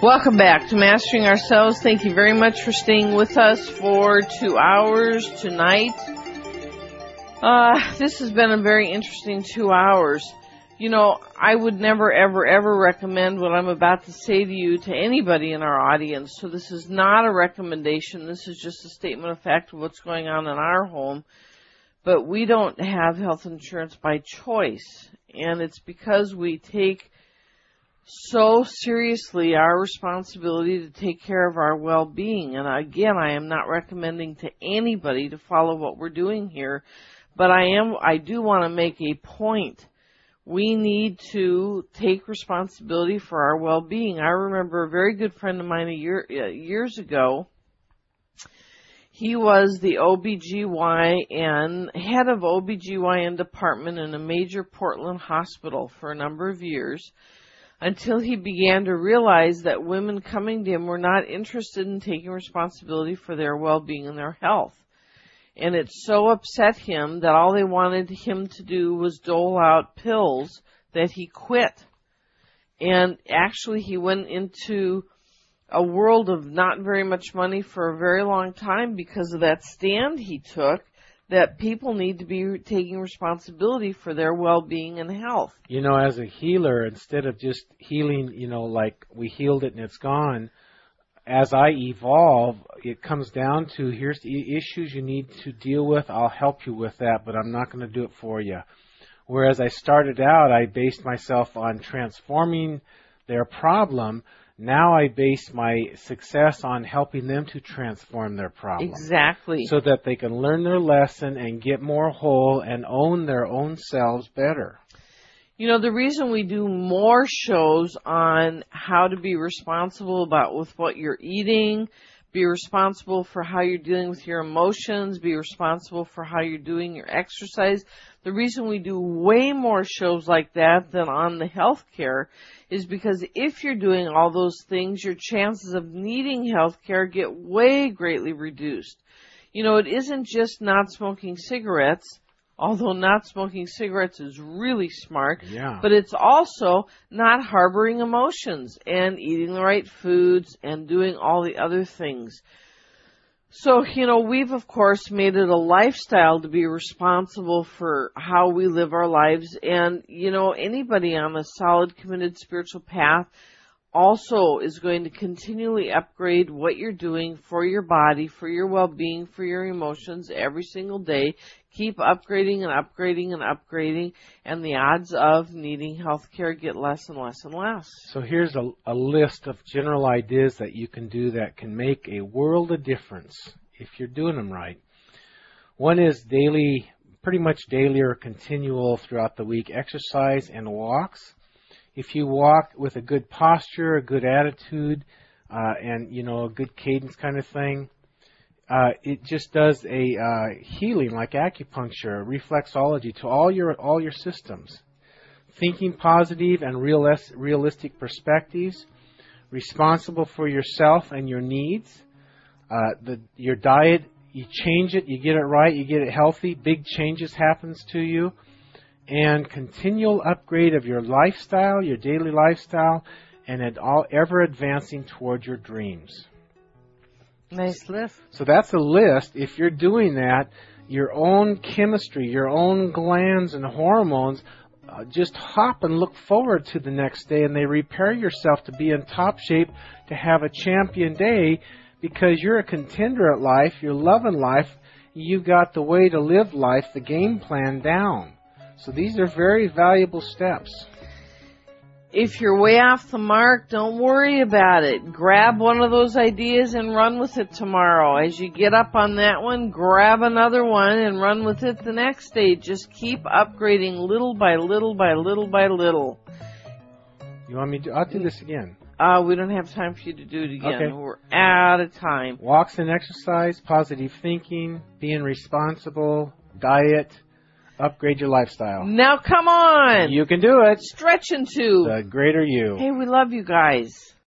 Welcome back to Mastering Ourselves. Thank you very much for staying with us for two hours tonight. Uh, this has been a very interesting two hours. You know, I would never, ever, ever recommend what I'm about to say to you to anybody in our audience. So this is not a recommendation. This is just a statement of fact of what's going on in our home. But we don't have health insurance by choice. And it's because we take so seriously our responsibility to take care of our well-being. And again, I am not recommending to anybody to follow what we're doing here, but I am, I do want to make a point. We need to take responsibility for our well-being. I remember a very good friend of mine a year, uh, years ago. He was the OBGYN, head of OBGYN department in a major Portland hospital for a number of years until he began to realize that women coming to him were not interested in taking responsibility for their well-being and their health. And it so upset him that all they wanted him to do was dole out pills that he quit. And actually he went into a world of not very much money for a very long time because of that stand he took that people need to be taking responsibility for their well-being and health. You know, as a healer, instead of just healing, you know, like we healed it and it's gone, as I evolve, it comes down to here's the issues you need to deal with. I'll help you with that, but I'm not going to do it for you. Whereas I started out, I based myself on transforming their problem now I base my success on helping them to transform their problem. Exactly. So that they can learn their lesson and get more whole and own their own selves better. You know, the reason we do more shows on how to be responsible about with what you're eating, be responsible for how you're dealing with your emotions, be responsible for how you're doing your exercise. The reason we do way more shows like that than on the healthcare is because if you're doing all those things, your chances of needing health care get way greatly reduced. You know, it isn't just not smoking cigarettes, although not smoking cigarettes is really smart, yeah. but it's also not harboring emotions and eating the right foods and doing all the other things. So, you know, we've of course made it a lifestyle to be responsible for how we live our lives. And, you know, anybody on a solid, committed spiritual path also is going to continually upgrade what you're doing for your body, for your well-being, for your emotions every single day. Keep upgrading and upgrading and upgrading, and the odds of needing health care get less and less and less. So here's a, a list of general ideas that you can do that can make a world of difference if you're doing them right. One is daily, pretty much daily or continual throughout the week exercise and walks if you walk with a good posture, a good attitude, uh, and you know a good cadence kind of thing, uh, it just does a uh, healing like acupuncture, reflexology to all your all your systems. Thinking positive and realis- realistic perspectives, responsible for yourself and your needs. Uh, the your diet, you change it, you get it right, you get it healthy. Big changes happens to you and continual upgrade of your lifestyle, your daily lifestyle, and at all ever advancing toward your dreams. Nice list. So that's a list. If you're doing that, your own chemistry, your own glands and hormones uh, just hop and look forward to the next day and they repair yourself to be in top shape to have a champion day because you're a contender at life, you're loving life, you've got the way to live life, the game plan down. So these are very valuable steps. If you're way off the mark, don't worry about it. Grab one of those ideas and run with it tomorrow. As you get up on that one, grab another one and run with it the next day. Just keep upgrading little by little by little by little. You want me to? I'll do this again. Uh, we don't have time for you to do it again. Okay. We're out of time. Walks and exercise, positive thinking, being responsible, diet, Upgrade your lifestyle. Now come on! You can do it. Stretch into. The greater you. Hey, we love you guys.